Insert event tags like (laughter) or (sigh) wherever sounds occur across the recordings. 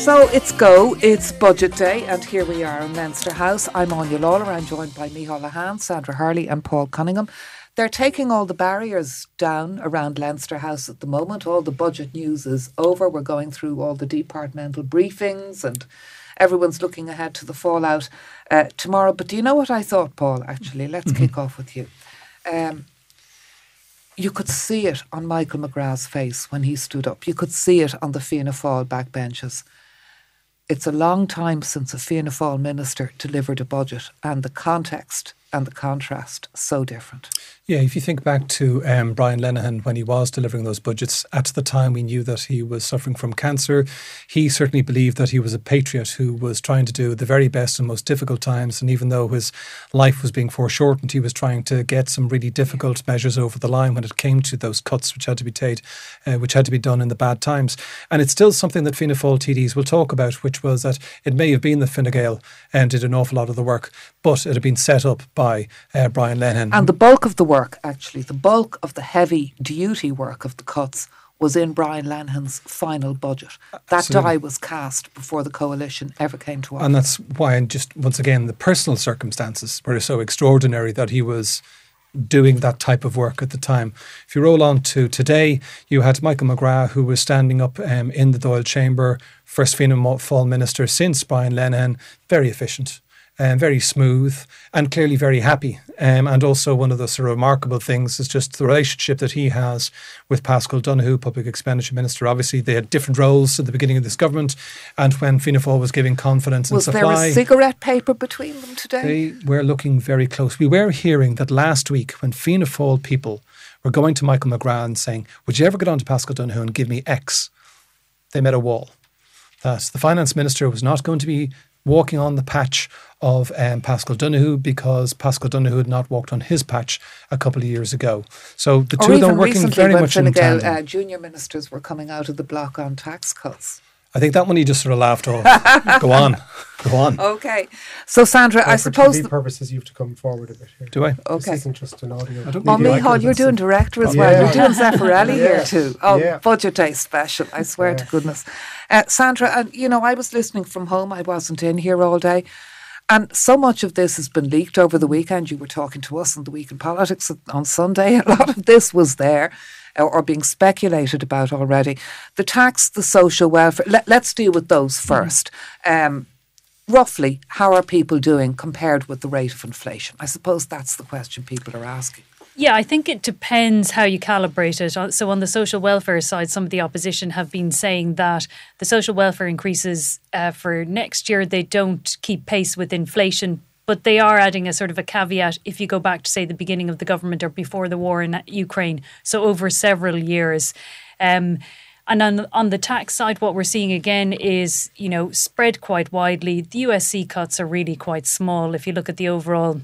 So it's go, it's budget day, and here we are in Leinster House. I'm Áine Lawlor, I'm joined by Micheál Lehane, Sandra Hurley, and Paul Cunningham. They're taking all the barriers down around Leinster House at the moment. All the budget news is over. We're going through all the departmental briefings and everyone's looking ahead to the fallout uh, tomorrow. But do you know what I thought, Paul? Actually, let's mm-hmm. kick off with you. Um, you could see it on Michael McGrath's face when he stood up. You could see it on the Fianna Fáil backbenches. It's a long time since a Fianna Fáil minister delivered a budget, and the context and the contrast so different. Yeah, if you think back to um, Brian Lenihan when he was delivering those budgets, at the time we knew that he was suffering from cancer. He certainly believed that he was a patriot who was trying to do the very best in most difficult times. And even though his life was being foreshortened, he was trying to get some really difficult measures over the line when it came to those cuts which had to be paid, uh, which had to be done in the bad times. And it's still something that Fianna Fáil TDs will talk about, which was that it may have been the Fine Gael and did an awful lot of the work, but it had been set up by uh, Brian Lenihan. And the bulk of the work, actually, the bulk of the heavy duty work of the cuts was in Brian Lenihan's final budget. That die was cast before the coalition ever came to office. And that's why, and just once again, the personal circumstances were so extraordinary that he was doing that type of work at the time. If you roll on to today, you had Michael McGrath, who was standing up um, in the Dáil chamber, first Fianna Fáil minister since Brian Lenihan, very efficient um, very smooth and clearly very happy. Um, and also, one of the sort of remarkable things is just the relationship that he has with Paschal Donohoe, Public Expenditure Minister. Obviously, they had different roles at the beginning of this government, and when Fianna Fáil was giving confidence was and supply, there a cigarette paper between them today? They were looking very close. We were hearing that last week when Fianna Fáil people were going to Michael McGrath and saying, "Would you ever get on to Paschal Donohoe and give me X?" They met a wall. That the finance minister was not going to be walking on the patch of um, Paschal Donohoe because Paschal Donohoe had not walked on his patch a couple of years ago. So the two of them working very much in tandem. Uh, junior ministers were coming out of the block on tax cuts. I think that one he just sort of laughed off. (laughs) Go on. Go on. Okay. So, Sandra, well, I suppose. For TV purposes, you have to come forward a bit here. Do I? Okay. This isn't just an audio. Oh, Micheál, you're doing director as well. Yeah. You're doing Zeffirelli yeah. here too. Oh, yeah. Budget Day special. I swear to goodness. Uh, Sandra, and you know, I was listening from home. I wasn't in here all day. And so much of this has been leaked over the weekend. You were talking to us on the Week in Politics on Sunday. (laughs) A lot of this was there or being speculated about already. The tax, the social welfare, let, us deal with those mm-hmm. first. Um, roughly, how are people doing compared with the rate of inflation? I suppose that's the question people are asking. Yeah, I think it depends how you calibrate it. Uh, so, on the social welfare side, some of the opposition have been saying that the social welfare increases uh, for next year they don't keep pace with inflation but they are adding a sort of a caveat if you go back to say the beginning of the government or before the war in Ukraine, so over several years. Um, and on, on the tax side, what we're seeing again is, you know, spread quite widely. The USC cuts are really quite small. If you look at the overall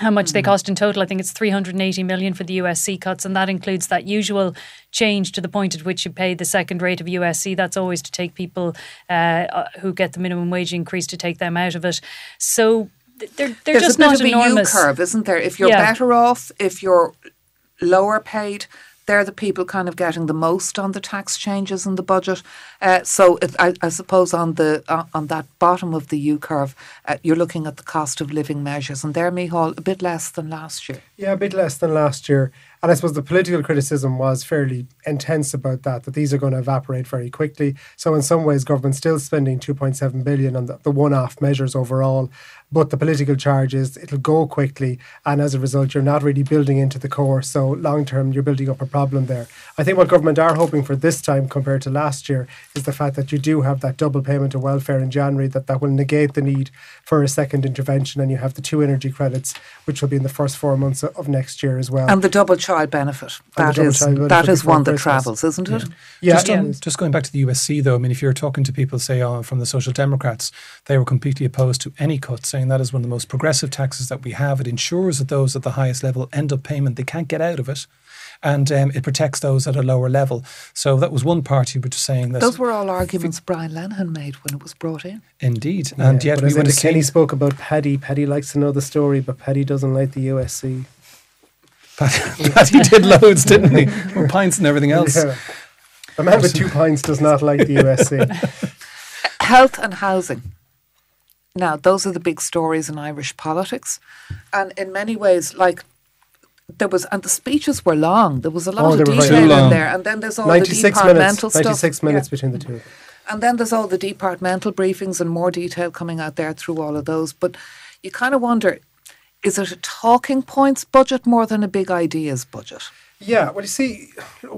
how much they hmm. cost in total. I think it's 380 million for the USC cuts, and that includes that usual change to the point at which you pay the second rate of USC. That's always to take people uh, uh, who get the minimum wage increase to take them out of it. So they're, they're There's just a bit not of enormous. a U curve, isn't there? If you're yeah. better off, if you're lower paid, they're the people kind of getting the most on the tax changes in the budget. Uh, so if, I, I, suppose on the uh, on that bottom of the U curve, uh, you're looking at the cost of living measures, and there, Micheál, a bit less than last year. Yeah, a bit less than last year. And I suppose the political criticism was fairly intense about that, that these are going to evaporate very quickly. So in some ways, government's still spending 2.7 billion on the, the one-off measures overall. But the political charges, it'll go quickly, and as a result, you're not really building into the core. So long term, you're building up a problem there. I think what government are hoping for this time compared to last year is the fact that you do have that double payment of welfare in January, that that will negate the need for a second intervention, and you have the two energy credits, which will be in the first four months of next year as well. And the double child benefit. And That the double is child benefit that is before one that Christmas. travels, isn't it? Yeah, just, on- yeah. just going back to the USC, though, I mean, if you're talking to people, say, uh, from the Social Democrats, they were completely opposed to any cut, saying that is one of the most progressive taxes that we have. It ensures that those at the highest level end up payment. They can't get out of it. And um, it protects those at a lower level. So that was one party which was saying that. Those were all arguments Brian Lenihan made when it was brought in. Indeed. And Yeah, yet but we as would have Enda Kenny spoke about Paddy. Paddy likes to know the story, but Paddy doesn't like the USC. that he did loads, didn't he? (laughs) With pints and everything else. Yeah. A man with two pints does not like the USC. Health and housing. Now, those are the big stories in Irish politics. And in many ways, like, there was, and the speeches were long. There was a lot Oh, of they were very detail in there. And then there's all the 96 minutes. departmental stuff. 96 minutes Yeah. between the two. And then there's all the departmental briefings and more detail coming out there through all of those. But you kind of wonder is it a talking points budget more than a big ideas budget? Yeah, well, you see,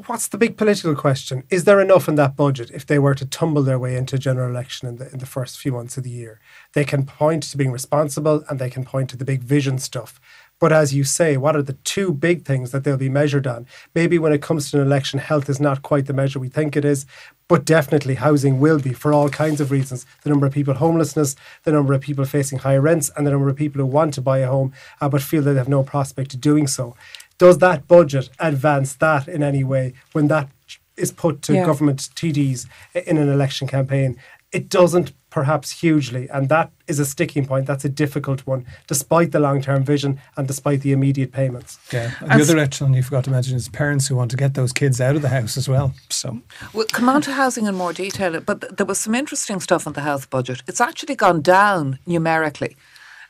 what's the big political question? Is there enough in that budget if they were to tumble their way into a general election in the, in the first few months of the year? They can point to being responsible and they can point to the big vision stuff. But as you say, what are the two big things that they'll be measured on? Maybe when it comes to an election, health is not quite the measure we think it is, but definitely housing will be for all kinds of reasons. The number of people homelessness, the number of people facing higher rents, and the number of people who want to buy a home uh, but feel that they have no prospect of doing so. Does that budget advance that in any way when that is put to Yeah. government TDs in an election campaign? It doesn't perhaps hugely, and that is a sticking point. That's a difficult one, despite the long term vision and despite the immediate payments. Yeah. And And the s- other echelon you forgot to mention is parents who want to get those kids out of the house as well. So We'll come on to housing in more detail, but th- there was some interesting stuff in the health budget. It's actually gone down numerically.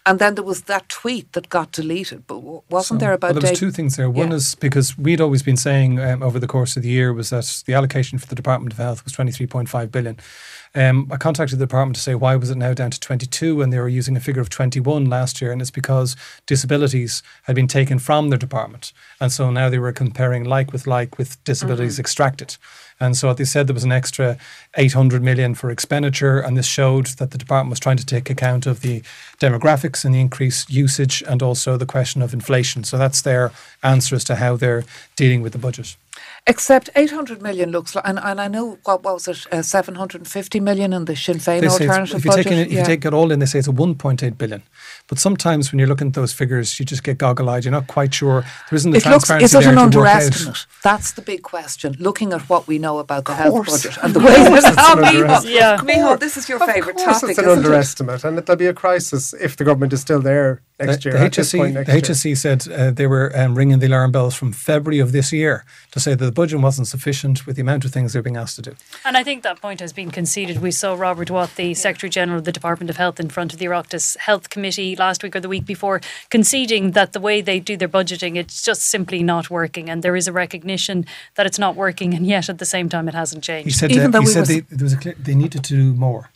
And then there was that tweet that got deleted, but wasn't there about well, there was two things there. One Yeah. is because we'd always been saying um, over the course of the year was that the allocation for the Department of Health was 23.5 billion. Um, I contacted the department to say why was it now down to 22 when they were using a figure of 21 last year, and it's because disabilities had been taken from their department, and so now they were comparing like with like with disabilities extracted. And so they said there was an extra 800 million for expenditure, and this showed that the department was trying to take account of the demographics and the increased usage, and also the question of inflation. So that's their answer as to how they're dealing with the budget. Except 800 million looks like, and, and I know, what, what was it, uh, 750 million in the Sinn Féin They alternative if you budget? take it, if Yeah. you take it all in, they say it's a 1.8 billion. But sometimes when you're looking at those figures, you just get goggle-eyed. You're not quite sure. There isn't the it looks, transparency is it there an to work out. underestimate? That's the big question. Looking at what we know about the health budget and the way that it's how an Yeah. Miho, this is your Of favourite course topic, it's an isn't it? underestimate, and it'll be a crisis if the government is still there next The, year. the at HSE, next the year. HSE said uh, they were um, ringing the alarm bells from February of this year to say that the budget wasn't sufficient with the amount of things they're being asked to do. And I think that point has been conceded. We saw Robert Watt, the Secretary General of the Department of Health, in front of the Oireachtas Health Committee last week or the week before, conceding that the way they do their budgeting, it's just simply not working. And there is a recognition that it's not working, and yet at the same time, it hasn't changed. He said, Even uh, though he we said were they, there was a clear, they needed to do more.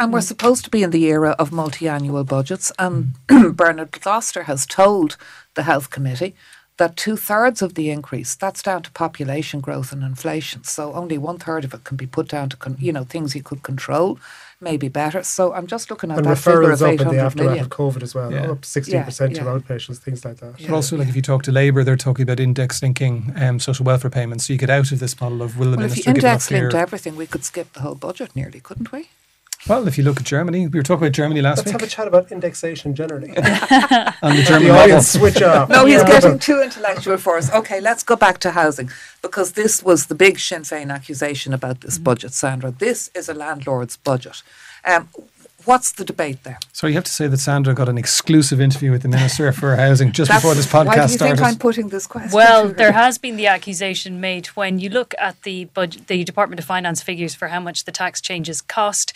And we're supposed to be in the era of multi-annual budgets. And (clears throat) Bernard Gloster has told the Health Committee that two thirds of the increase that's down to population growth and inflation. So only one third of it can be put down to con- you know things you could control, maybe better. So I'm just looking at and that figure of up in the hundred aftermath million. of COVID as well, Yeah. up 16% Yeah, of yeah. outpatients, things like that. But also, like if you talk to Labour, they're talking about index linking um, social welfare payments. So you get out of this model of will the Well, if you minister give a index clear. linked everything, we could skip the whole budget nearly, couldn't we? Well, if you look at Germany, we were talking about Germany last week. Let's have a chat about indexation generally. (laughs) and the the German model. audience switch off. No, he's getting too intellectual for us. Okay, let's go back to housing because this was the big Sinn Féin accusation about this budget, Sandra. This is a landlord's budget. Um, what's the debate there? So you have to say that Sandra got an exclusive interview with the Minister (laughs) for Housing just before this podcast Why do you started. think I'm putting this question? Well, to there has been the accusation made when you look at the budget, the Department of Finance figures for how much the tax changes cost.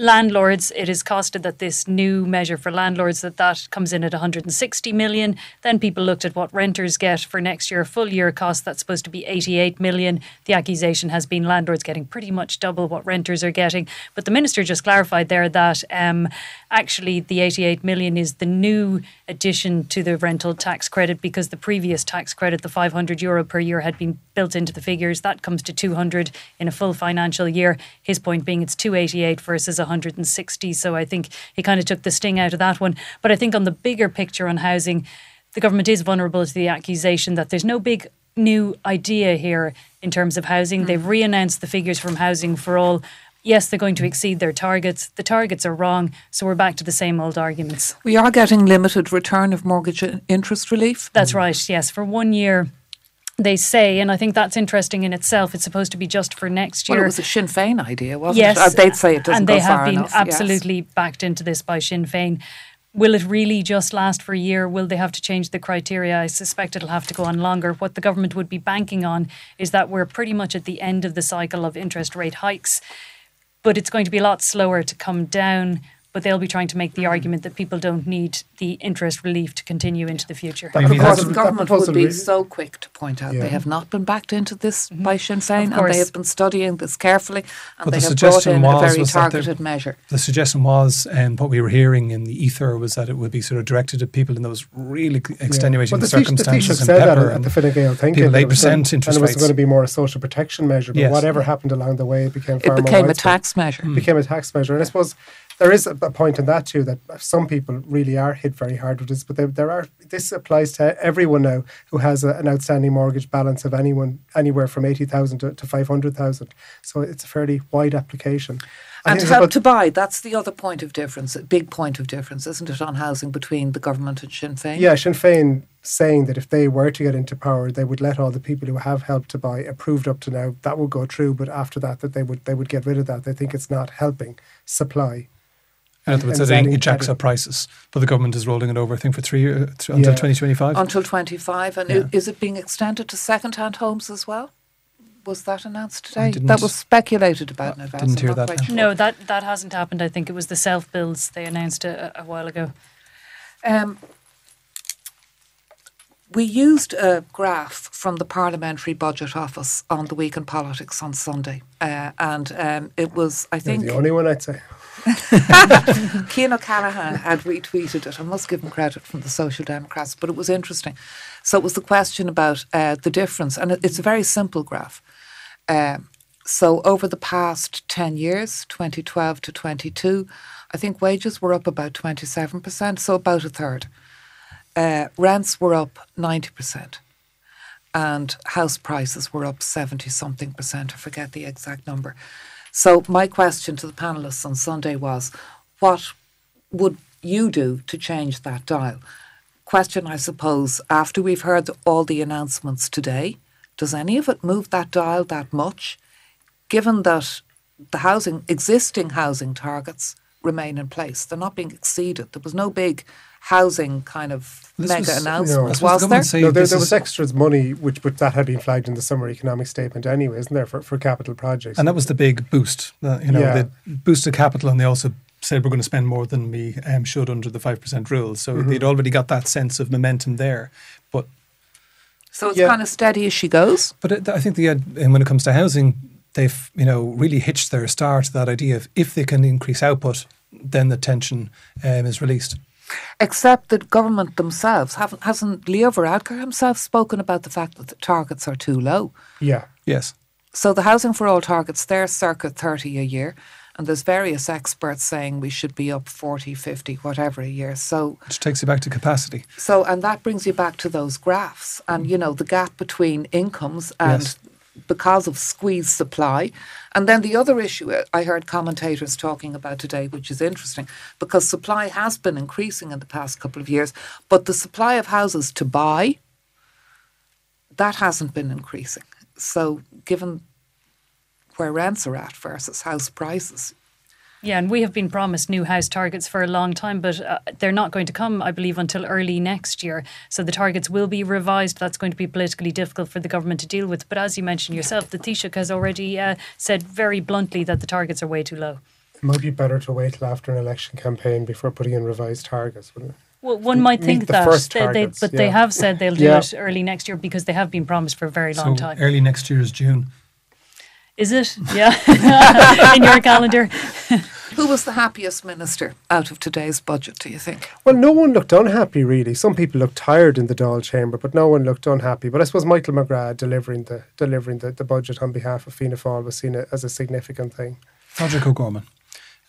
Landlords, it is costed that this new measure for landlords that that comes in at 160 million. Then people looked at what renters get for next year, full year cost that's supposed to be 88 million. The accusation has been landlords getting pretty much double what renters are getting. But the minister just clarified there that um, actually the 88 million is the new addition to the rental tax credit because the previous tax credit, the 500 euro per year, had been built into the figures. That comes to 200 in a full financial year. His point being it's 288 versus 160. So I think he kind of took the sting out of that one. But I think on the bigger picture on housing, the government is vulnerable to the accusation that there's no big new idea here in terms of housing. They've mm. re announced the figures from Housing for All. Yes, they're going to exceed their targets. The targets are wrong, so we're back to the same old arguments. We are getting limited return of mortgage interest relief. That's right, yes. For one year, they say, and I think that's interesting in itself. It's supposed to be just for next year. Well, it was a Sinn Féin idea, wasn't yes, it? Uh, they'd say it doesn't and they go have far been enough, yes. absolutely backed into this by Sinn Féin. Will it really just last for a year? Will they have to change the criteria? I suspect it'll have to go on longer. What the government would be banking on is that we're pretty much at the end of the cycle of interest rate hikes, but it's going to be a lot slower to come down. But they'll be trying to make the argument that people don't need the interest relief to continue into the future. That Of course, that's- the that government proposal would be really- so quick to point out Yeah. they have not been backed into this by Sinn Féin, and Mm-hmm. they have been studying this carefully, and But they the have brought suggestion in was- a very that targeted measure. The suggestion was, and what we were hearing in the ether was that it would be sort of directed at people in those really extenuating Well, the circumstances The Taoiseach said that pepper at the Fine Gael thing. people that it 8% was interest And it was rates. going to be more a social protection measure. But Yes. whatever happened along the way, it became far It more became a tax measure. Hmm. became a tax measure. And I suppose there is a, a point in that too that some people really are hit very hard with this, but there, there are this applies to everyone now who has a, an outstanding mortgage balance of anyone anywhere from eighty thousand to, to five hundred thousand. So it's a fairly wide application. I And help to buy, that's the other point of difference, a big point of difference, isn't it, on housing between the government and Sinn Féin? Yeah, Sinn Féin saying that if they were to get into power, they would let all the people who have helped to buy approved up to now. That would go through, but after that, that they would they would get rid of that. They think it's not helping supply. In other words, and that it, adding- it jacks up prices. But the government is rolling it over, I think, for three years th- until Yeah. 2025. Until 25. And Yeah. is it being extended to second hand homes as well? Was that announced today? That was speculated about in Uh, advance. didn't hear that, no. sure. No, that, that hasn't happened. I think it was the self bills they announced a, a while ago. Um, we used a graph from the Parliamentary Budget Office on the Week in Politics on Sunday, uh, and um, it was, I You're think, the only one I'd say. (laughs) Cian O'Callaghan had retweeted it. I must give him credit from the Social Democrats, but it was interesting. So it was the question about uh, the difference, and it, it's a very simple graph. Um, so over the past 10 years, 2012 to 22, I think wages were up about 27%, so about a third. Uh, rents were up 90%, and house prices were up 70 something percent. I forget the exact number. So, my question to the panelists on Sunday was what would you do to change that dial? Question, I suppose, after we've heard all the announcements today, does any of it move that dial that much? Given that the housing, existing housing targets remain in place, they're not being exceeded. There was no big housing kind of This mega was- announcement, That's what the was there? No, there, this there is- was extras money, which but that had been flagged in the summer economic statement anyway, isn't there, for, for capital projects? And that was the big boost. Uh, you know, Yeah. they boosted capital, and they also said we're going to spend more than we um, should under the five percent rule. So Mm-hmm. they'd already got that sense of momentum there. But So it's Yeah. kind of steady as she goes. but it, I think the uh, and when it comes to housing, they've you know really hitched their star to that idea of if they can increase output, then the tension um, is released. Except that government themselves haven't hasn't Leo Varadkar himself spoken about the fact that the targets are too low. yeah. Yes. So the housing for all targets, they're circa 30 a year. And there's various experts saying we should be up 40, 50, whatever a year. So Which takes you back to capacity. so and that brings you back to those graphs and you know the gap between incomes and Yes. Because of squeezed supply. And then the other issue uh, I heard commentators talking about today, which is interesting, because supply has been increasing in the past couple of years, but the supply of houses to buy that hasn't been increasing. So given where rents are at versus house prices, Yeah, and we have been promised new house targets for a long time, but uh, they're not going to come, I believe, until early next year. So the targets will be revised. That's going to be politically difficult for the government to deal with. But as you mentioned yourself, the Taoiseach has already uh, said very bluntly that the targets are way too low. It might be better to wait till after an election campaign before putting in revised targets, wouldn't it? Well, one might think the that, they, they, targets, but they have said they'll do Yeah. it early next year because they have been promised for a very So long time. early next year is June. Is it? Yeah, (laughs) in your calendar. (laughs) who was the happiest minister out of today's budget, do you think? Well, no one looked unhappy, really. Some people looked tired in the Dáil chamber, but no one looked unhappy. But I suppose Michael McGrath delivering the delivering the, the budget on behalf of Fianna Fáil was seen as a significant thing. Roderick O'Gorman.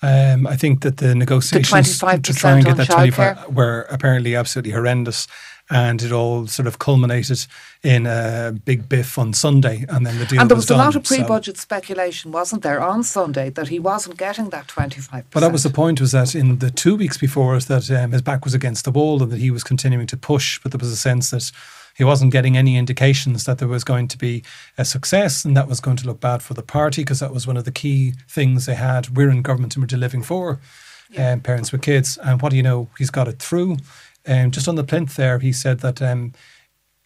Um, I think that the negotiations 25% to try and get that 25 childcare. were apparently absolutely horrendous. And it all sort of culminated in a big biff on Sunday, and then the deal and there was, was, a done. lot of pre-budget speculation, wasn't there, on Sunday that he wasn't getting that twenty-five. But that was the point was that in the two weeks before us that um, his back was against the wall and that he was continuing to push, but there was a sense that he wasn't getting any indications that there was going to be a success and that was going to look bad for the party because that was one of the key things they had. We're in government and we're delivering for um, parents with kids. And what do you know? He's got it through. Um, just on the plinth there, he said that um,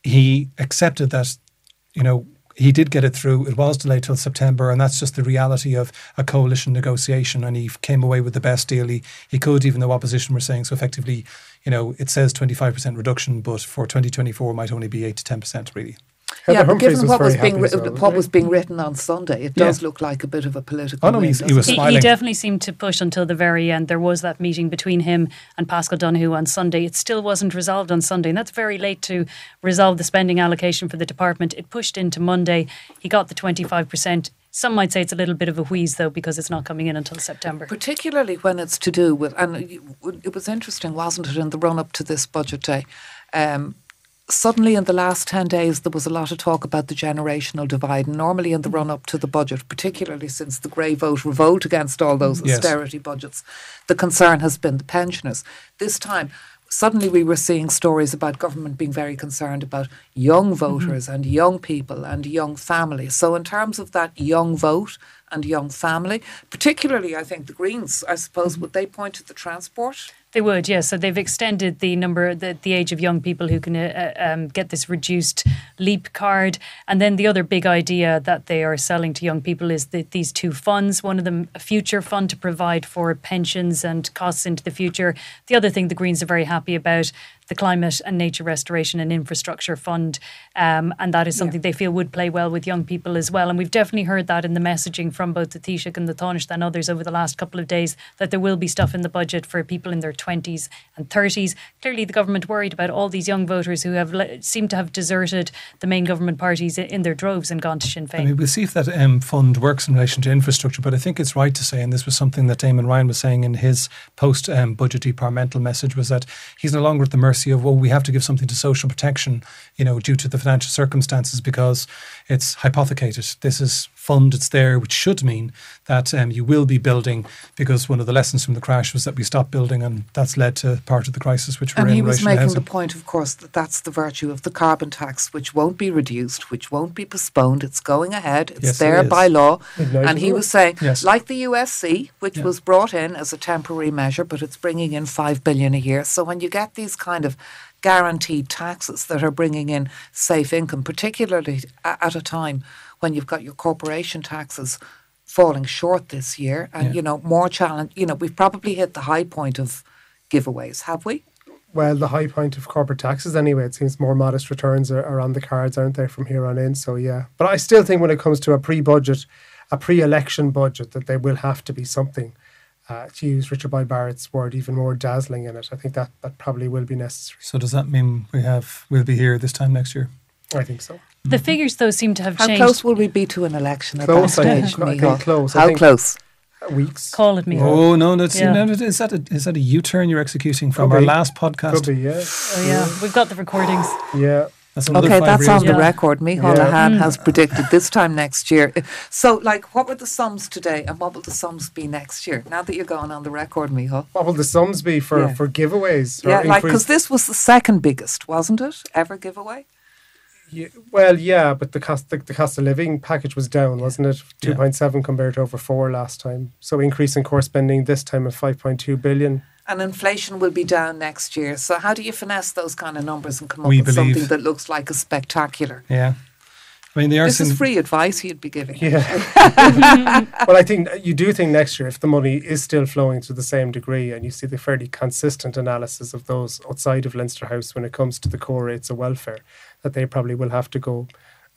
he accepted that, you know, he did get it through. It was delayed till September, and that's just the reality of a coalition negotiation. And he came away with the best deal he, he could, even though opposition were saying so. Effectively, you know, it says twenty five percent reduction, but for twenty twenty four, it might only be eight to ten percent, really. Heather yeah, but Humphreys given was what was very being ri- as well, what wasn't was being written on Sunday, it Yeah. does look like a bit of a political. Oh, no, win, he's- he was it? He, he definitely seemed to push until the very end. There was that meeting between him and Paschal Donohoe on Sunday. It still wasn't resolved on Sunday, and that's very late to resolve the spending allocation for the department. It pushed into Monday. He got the 25%. Some might say it's a little bit of a wheeze, though, because it's not coming in until September. particularly when it's to do with, and it was interesting, wasn't it, in the run up to this budget day? Um, suddenly, in the last 10 days, there was a lot of talk about the generational divide. Normally, in the mm-hmm. run up to the budget, particularly since the Grey vote revolt against all those Yes. austerity budgets, the concern has been the pensioners. This time, suddenly we were seeing stories about government being very concerned about young mm-hmm. voters and young people and young families. So, in terms of that young vote and young family, particularly, I think the Greens, I suppose, mm-hmm. would they point to the transport? They would, yes. So they've extended the number, the, the age of young people who can uh, uh, um, get this reduced leap card. And then the other big idea that they are selling to young people is that these two funds. One of them, a future fund to provide for pensions and costs into the future. The other thing the Greens are very happy about the Climate and Nature Restoration and Infrastructure Fund. Um, and that is something they feel would play well with young people as well. And we've definitely heard that in the messaging from both the Taoiseach and the Taoiseach and others over the last couple of days that there will be stuff in the budget for people in their 20s and 30s. Clearly, the government worried about all these young voters who have seem to have deserted the main government parties in their droves and gone to Sinn Féin. I mean, we'll see if that um, fund works in relation to infrastructure, but I think it's right to say, and this was something that Eamon Ryan was saying in his post um, budget departmental message, was that he's no longer at the mercy of, well, we have to give something to social protection, you know, due to the financial circumstances because it's hypothecated. This is fund, it's there, which should mean that um, you will be building because one of the lessons from the crash was that we stopped building and that's led to part of the crisis which we're And in he was making the point, of course, that that's the virtue of the carbon tax, which won't be reduced, which won't be postponed. It's going ahead. It's Yes, it by law. And he was saying, Yes. like the USC, which Yeah. was brought in as a temporary measure, but it's bringing in five billion a year. So when you get these kind of guaranteed taxes that are bringing in safe income, particularly at a time when you've got your corporation taxes falling short this year, and Yeah. you know more challenge. You know we've probably hit the high point of giveaways, have we? Well, the high point of corporate taxes, anyway, it seems more modest returns are, are on the cards, aren't they, from here on in? So, yeah. But I still think when it comes to a pre budget, a pre election budget, that there will have to be something, uh, to use Richard Boyd Barrett's word, even more dazzling in it. I think that, that probably will be necessary. So does that mean we have we'll be here this time next year? I think so. the figures, though, seem to have How changed. How close will we be to an election at Close, I that stage, I think close. I How close? Weeks. Call it me. Oh no, no, it's, Yeah. no, is that a is that a U turn you're executing from Could our be. last podcast? Could be, yeah. Oh, yeah. We've got the recordings. Yeah. That's Okay, that's years on the Yeah. record. Micheál Yeah. Lehane mm. has predicted this time next year. So, like, what were the sums today, and what will the sums be next year? Now that you're going on the record, Micheál. What will the sums be for, Yeah. for giveaways? or Yeah, like because this was the second biggest, wasn't it? Ever giveaway. Yeah, well, yeah, but the cost the, the cost of living package was down, wasn't it? Yeah. Two point seven compared to over four last time. So increase in core spending this time of five point two billion. And inflation will be down next year. So, how do you finesse those kind of numbers and come up We with believe- something that looks like a spectacular? Yeah, I mean they are This is free advice you'd be giving. Yeah. (laughs) well, I think uh, you do think next year, if the money is still flowing to the same degree, and you see the fairly consistent analysis of those outside of Leinster House when it comes to the core rates of welfare, that they probably will have to go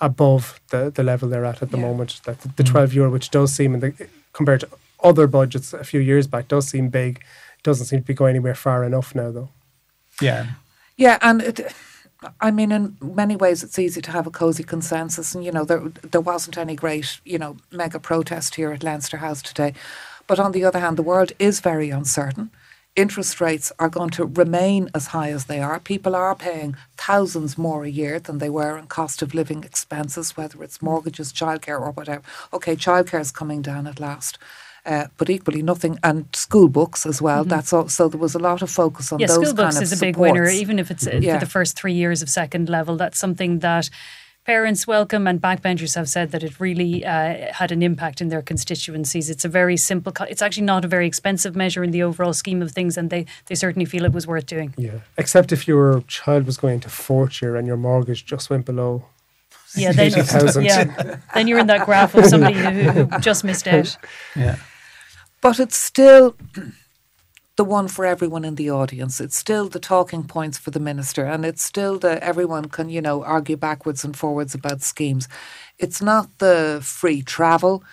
above the, the level they're at at the Yeah. moment. That the, the mm. 12 euro, which does seem, in the, compared to other budgets a few years back, does seem big. Doesn't seem to be going anywhere far enough now, though. yeah. Yeah, and it, I mean, in many ways, it's easy to have a cosy consensus, and you know, there there wasn't any great, you know, mega protest here at Leinster House today. But on the other hand, the world is very uncertain. interest rates are going to remain as high as they are. People are paying thousands more a year than they were in cost of living expenses, whether it's mortgages, childcare, or whatever. Okay, childcare is coming down at last. Uh, but equally nothing, and school books as well. That's all, so there was a lot of focus on yeah, those school books kind of is a big winner, even if it's uh, Yeah. for the first three years of second level. That's something that parents welcome, and backbenchers have said that it really uh, had an impact in their constituencies. It's a very simple. Co- it's actually not a very expensive measure in the overall scheme of things, and they they certainly feel it was worth doing. Yeah. Except if your child was going to fourth year and your mortgage just went below. Yeah, then, 80,000. yeah, then you're in that graph of somebody who, who just missed out. (laughs) Yeah. But it's still the one for everyone in the audience. It's still the talking points for the minister, and it's still the everyone can you know argue backwards and forwards about schemes. It's not the free travel.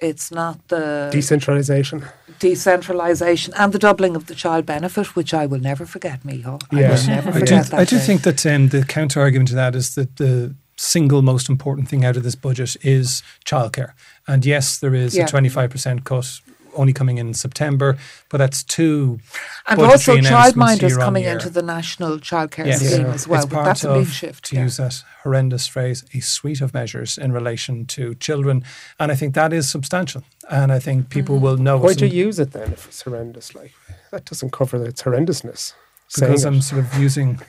It's not the Decentralisation. decentralisation and the doubling of the child benefit, which I will never forget, Miho. I Yeah. will never I do, that. I do day. think that um, the counter argument to that is that the single most important thing out of this budget is childcare. And yes, there is Yeah. a 25% cut only coming in September, but that's two and also announcements childminders coming year. into the national childcare Yes. scheme Yeah. as well. it's But part that's a of, big shift. to yeah. use that horrendous phrase, a suite of measures in relation to children. And I think that is substantial. And I think people Mm-hmm. will know Why'd you use it then if it's horrendous? Like that doesn't cover its horrendousness. because I'm it. sort of using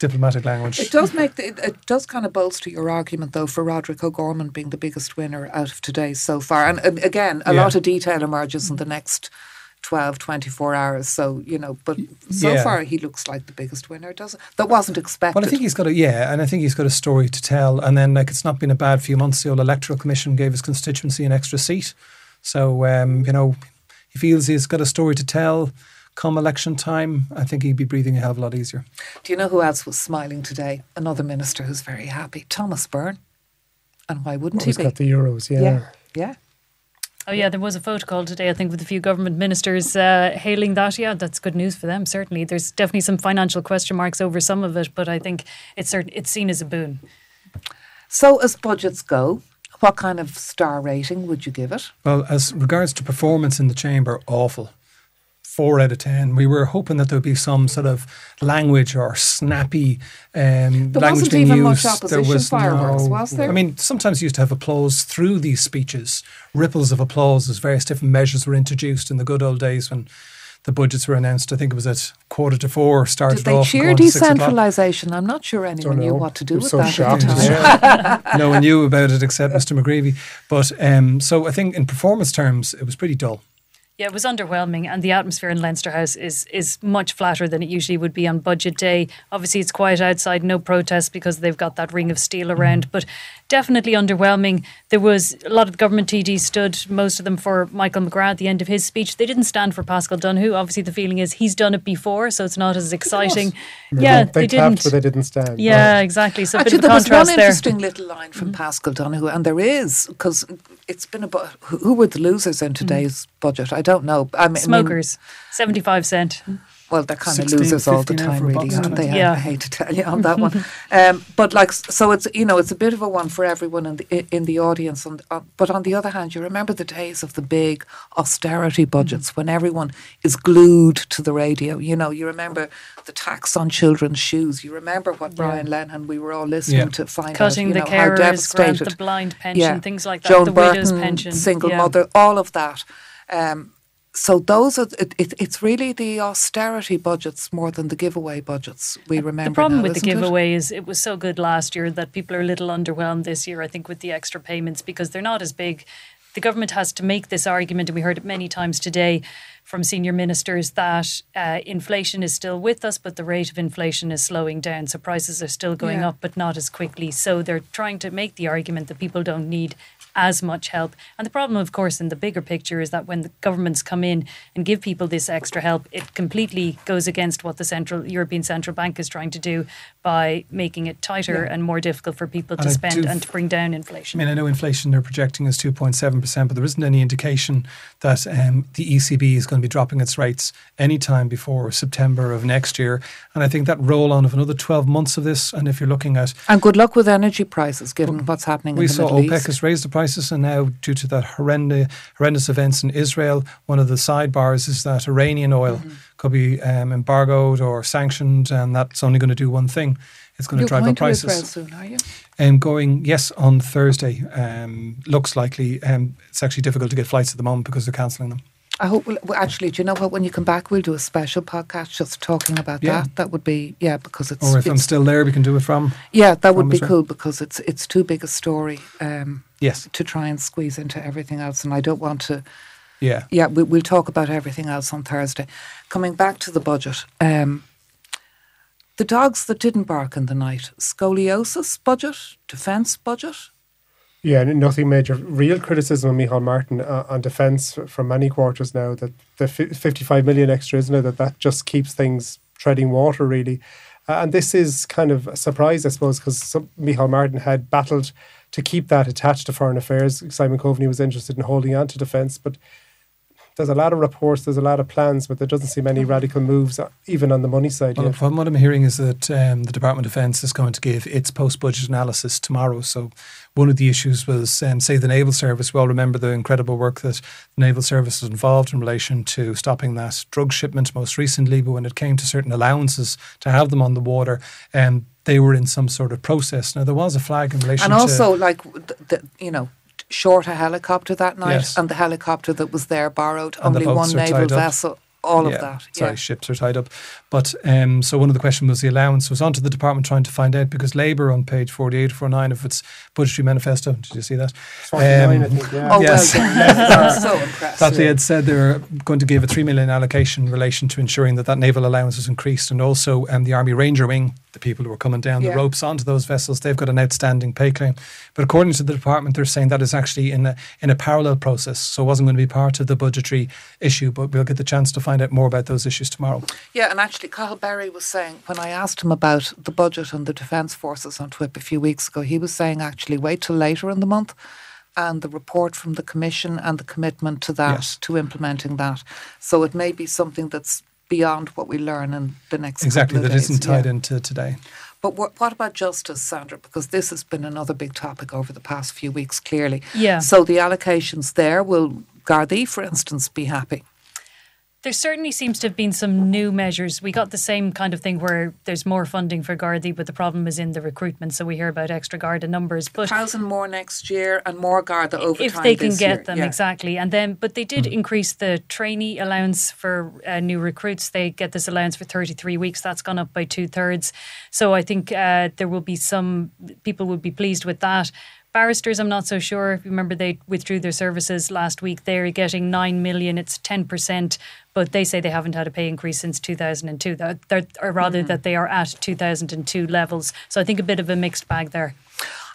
diplomatic language. It does make the, it, does kind of bolster your argument though for Roderick O'Gorman being the biggest winner out of today so far. And, and again, a Yeah. lot of detail emerges in the next 12, 24 hours. So, you know, but so Yeah. far he looks like the biggest winner, doesn't That wasn't expected. Well, I think he's got a yeah, and I think he's got a story to tell. And then, like, it's not been a bad few months. The old electoral commission gave his constituency an extra seat, so um, you know, he feels he's got a story to tell. Come election time, I think he'd be breathing a hell of a lot easier. Do you know who else was smiling today? Another minister who's very happy, Thomas Byrne. And why wouldn't He's he be? got the euros, yeah. yeah. Yeah. Oh yeah, there was a photo call today. I think with a few government ministers uh, hailing that. Yeah, that's good news for them. Certainly, there's definitely some financial question marks over some of it, but I think it's certain it's seen as a boon. So as budgets go, what kind of star rating would you give it? Well, as regards to performance in the chamber, awful. Four out of ten. We were hoping that there would be some sort of language or snappy um, There language wasn't being even much used. opposition fireworks, was there? I mean, sometimes you used to have applause through these speeches, ripples of applause as various different measures were introduced in the good old days when the budgets were announced. I think it was at quarter to four. Started Did they off cheer going to six o'clock. decentralisation? I'm not sure anyone knew what to do I'm with so that shocked. at the time. (laughs) no one knew about it except Mr. McCreevy. But um, so I think in performance terms, it was pretty dull. Yeah, it was underwhelming, and the atmosphere in Leinster House is is much flatter than it usually would be on budget day. Obviously, it's quiet outside, no protests because they've got that ring of steel around. But definitely underwhelming. There was a lot of the government TDs stood, most of them for Michael McGrath at the end of his speech. They didn't stand for Paschal Donohoe. Obviously, the feeling is he's done it before, so it's not as exciting. Yeah, they, they, didn't. but they didn't stand. yeah, exactly. So a Actually, bit there of a was one there. interesting little line from mm-hmm. Paschal Donohoe, and there is because it's been about who who were the losers in mm-hmm. today's budget. I don't know. I mean, I mean, Smokers, seventy-five cent. well, they're kind of 16, losers all the time, really, aren't they? I- Yeah. I hate to tell you on that one. (laughs) Um, but like, so it's you know, it's a bit of a one for everyone in the in the audience. And uh, but on the other hand, you remember the days of the big austerity budgets when everyone is glued to the radio. You know, you remember the tax on children's shoes. You remember what Brian Lenihan we were all listening Yeah. to find Cutting out, you the know, how carers grant, the blind pension, things like that, Joan the Burton, widow's pension, single yeah. mother, all of that. Um, so those are it, it, it's really the austerity budgets more than the giveaway budgets we remember. The problem now, with the isn't it? giveaway is it was so good last year that people are a little underwhelmed this year, I think, with the extra payments because they're not as big. The government has to make this argument, and we heard it many times today from senior ministers that uh, inflation is still with us, but the rate of inflation is slowing down. So prices are still going Yeah. up, but not as quickly. So they're trying to make the argument that people don't need as much help. And the problem, of course, in the bigger picture is that when the governments come in and give people this extra help, it completely goes against what the central European Central Bank is trying to do by making it tighter and more difficult for people to I spend and to bring down inflation. I mean, I know inflation they're projecting is 2.7%, but there isn't any indication that um, the ECB is going to be dropping its rates anytime before September of next year. And I think that roll on of another 12 months of this, and if you're looking at And good luck with energy prices, given what's happening we in the saw OPEC East. has raised the price prices. And now, due to that horrendous, horrendous events in Israel, one of the sidebars is that Iranian oil Mm-hmm. could be um, embargoed or sanctioned, and that's only going to do one thing. It's going to drive going up to Israel prices. soon, are you? Um, going, yes, on Thursday. Um, looks likely. Um, it's actually difficult to get flights at the moment because they're cancelling them. I hope. Well, well, actually, do you know what? When you come back, we'll do a special podcast just talking about Yeah. that. That would be yeah, because it's. Or if I'm still there, we can do it from. yeah, that would be cool because it's it's too big a story um, Yes. to try and squeeze into everything else, and I don't want to. Yeah. Yeah, we, we'll talk about everything else on Thursday. Coming back to the budget, um, the dogs that didn't bark in the night: scoliosis budget, defence budget. Yeah, nothing major. Real criticism of Micheál Martin uh, on defence from many quarters now that the fi 55 million extra, isn't it? That that just keeps things treading water, really. Uh, and this is kind of a surprise, I suppose, because Micheál Martin had battled to keep that attached to foreign affairs. Simon Coveney was interested in holding on to defence, but there's a lot of reports, there's a lot of plans, but there doesn't seem any radical moves, uh, even on the money side Well, yet. from what I'm hearing is that um, the Department of Defence is going to give its post-budget analysis tomorrow. So one of the issues was, um, say, the Naval Service. Well, remember the incredible work that the Naval Service was involved in relation to stopping that drug shipment most recently. But when it came to certain allowances to have them on the water, um, they were in some sort of process. Now there was a flag in relation and to also like the, the you know short a helicopter that night Yes. and the helicopter that was there borrowed And only one naval vessel all yeah, of that Sorry, yeah ships are tied up. But um, so one of the questions was the allowance. was onto the department trying to find out because Labour on page 48, 49 of its budgetary manifesto, did you see that? 49, Um, think, yeah. oh Yes. well done (laughs) so impressed that they had said they were going to give a three million allocation in relation to ensuring that that naval allowance was increased, and also um, the Army Ranger Wing, the people who were coming down Yeah. the ropes onto those vessels, they've got an outstanding pay claim. But according to the department, they're saying that is actually in a in a parallel process, so it wasn't going to be part of the budgetary issue. But we'll get the chance to find out more about those issues tomorrow. yeah and actually Cathal Berry was saying when I asked him about the budget and the defence forces on TWIP a few weeks ago he was saying actually wait till later in the month and the report from the commission and the commitment to that Yes. to implementing that so it may be something that's beyond what we learn in the next Exactly, couple that of days. isn't tied Yeah. into today. But what, what about justice, Sandra? Because this has been another big topic over the past few weeks, clearly. Yeah. So the allocations there will Gardaí, for instance, be happy. There certainly seems to have been some new measures. We got the same kind of thing where there's more funding for Gardaí, but the problem is in the recruitment. So we hear about extra Garda numbers. But Thousand more next year and more Garda over if time they can this get year. them Yeah. exactly and then but they did increase the trainee allowance for uh, new recruits they get this allowance for 33 weeks that's gone up by two-thirds so i think uh, there will be some people would be pleased with that barristers i'm not so sure if you remember they withdrew their services last week they're getting 9 million it's 10% but they say they haven't had a pay increase since 2002 that, that, or rather that they are at 2002 levels so i think a bit of a mixed bag there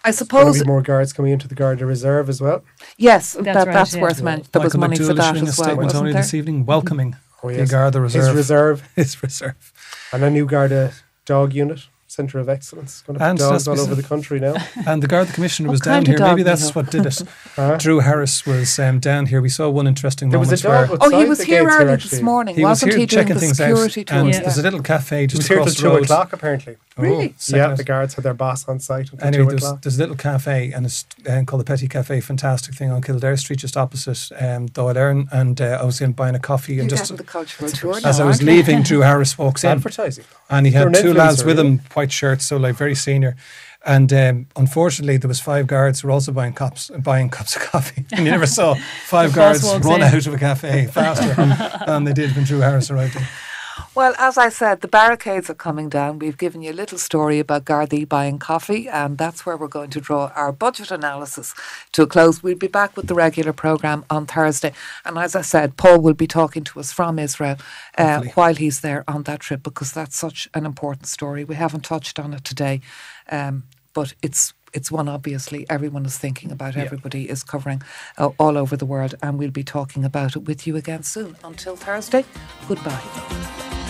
I suppose, be more guards coming into the Garda Reserve as well. yes, that, right, that's yeah. worth mentioning. There was Michael money for that a as well, statement wasn't only there? this evening welcoming Oh, the yes. Garda Reserve. His reserve His reserve. and a new Garda dog unit, centre of excellence. Going to And put dogs that's all over the (laughs) country now. And the Garda Commissioner What was down here. Maybe that's what did it. (laughs) Huh? Drew Harris was um, down here. We saw one interesting There was moment a where dog Oh, he was here gates early actually. this morning, he was wasn't here he? Doing checking the things security out. tour. And Yeah. there's a little cafe He just was here across till the two o'clock apparently. Oh, Really? second Yeah, the guards had their boss on site until Anyway, two there's, o'clock. there's a little cafe and it's uh, called the Petty Cafe. Fantastic thing on Kildare Street, just opposite um, Dáil Éireann. And uh, I was in buying a coffee You're and just the cultural tour as now, I was leaving, (laughs) Drew Harris walks in. Advertising. and he You're had two lads with him, white shirts, so like very senior. And um, unfortunately, there was five guards who were also buying cups, buying (laughs) cups of coffee. And you never saw (laughs) five guards run in. out of a cafe faster than they did when Drew Harris arrived. in. Well, as I said, the barricades are coming down. We've given you a little story about Gardaí buying coffee, and that's where we're going to draw our budget analysis to a close. We'll be back with the regular programme on Thursday. And as I said, Paul will be talking to us from Israel uh, while he's there on that trip because that's such an important story. We haven't touched on it today, um, but it's it's one obviously everyone is thinking about, everybody is covering uh, all over the world, and we'll be talking about it with you again soon. Until Thursday, goodbye.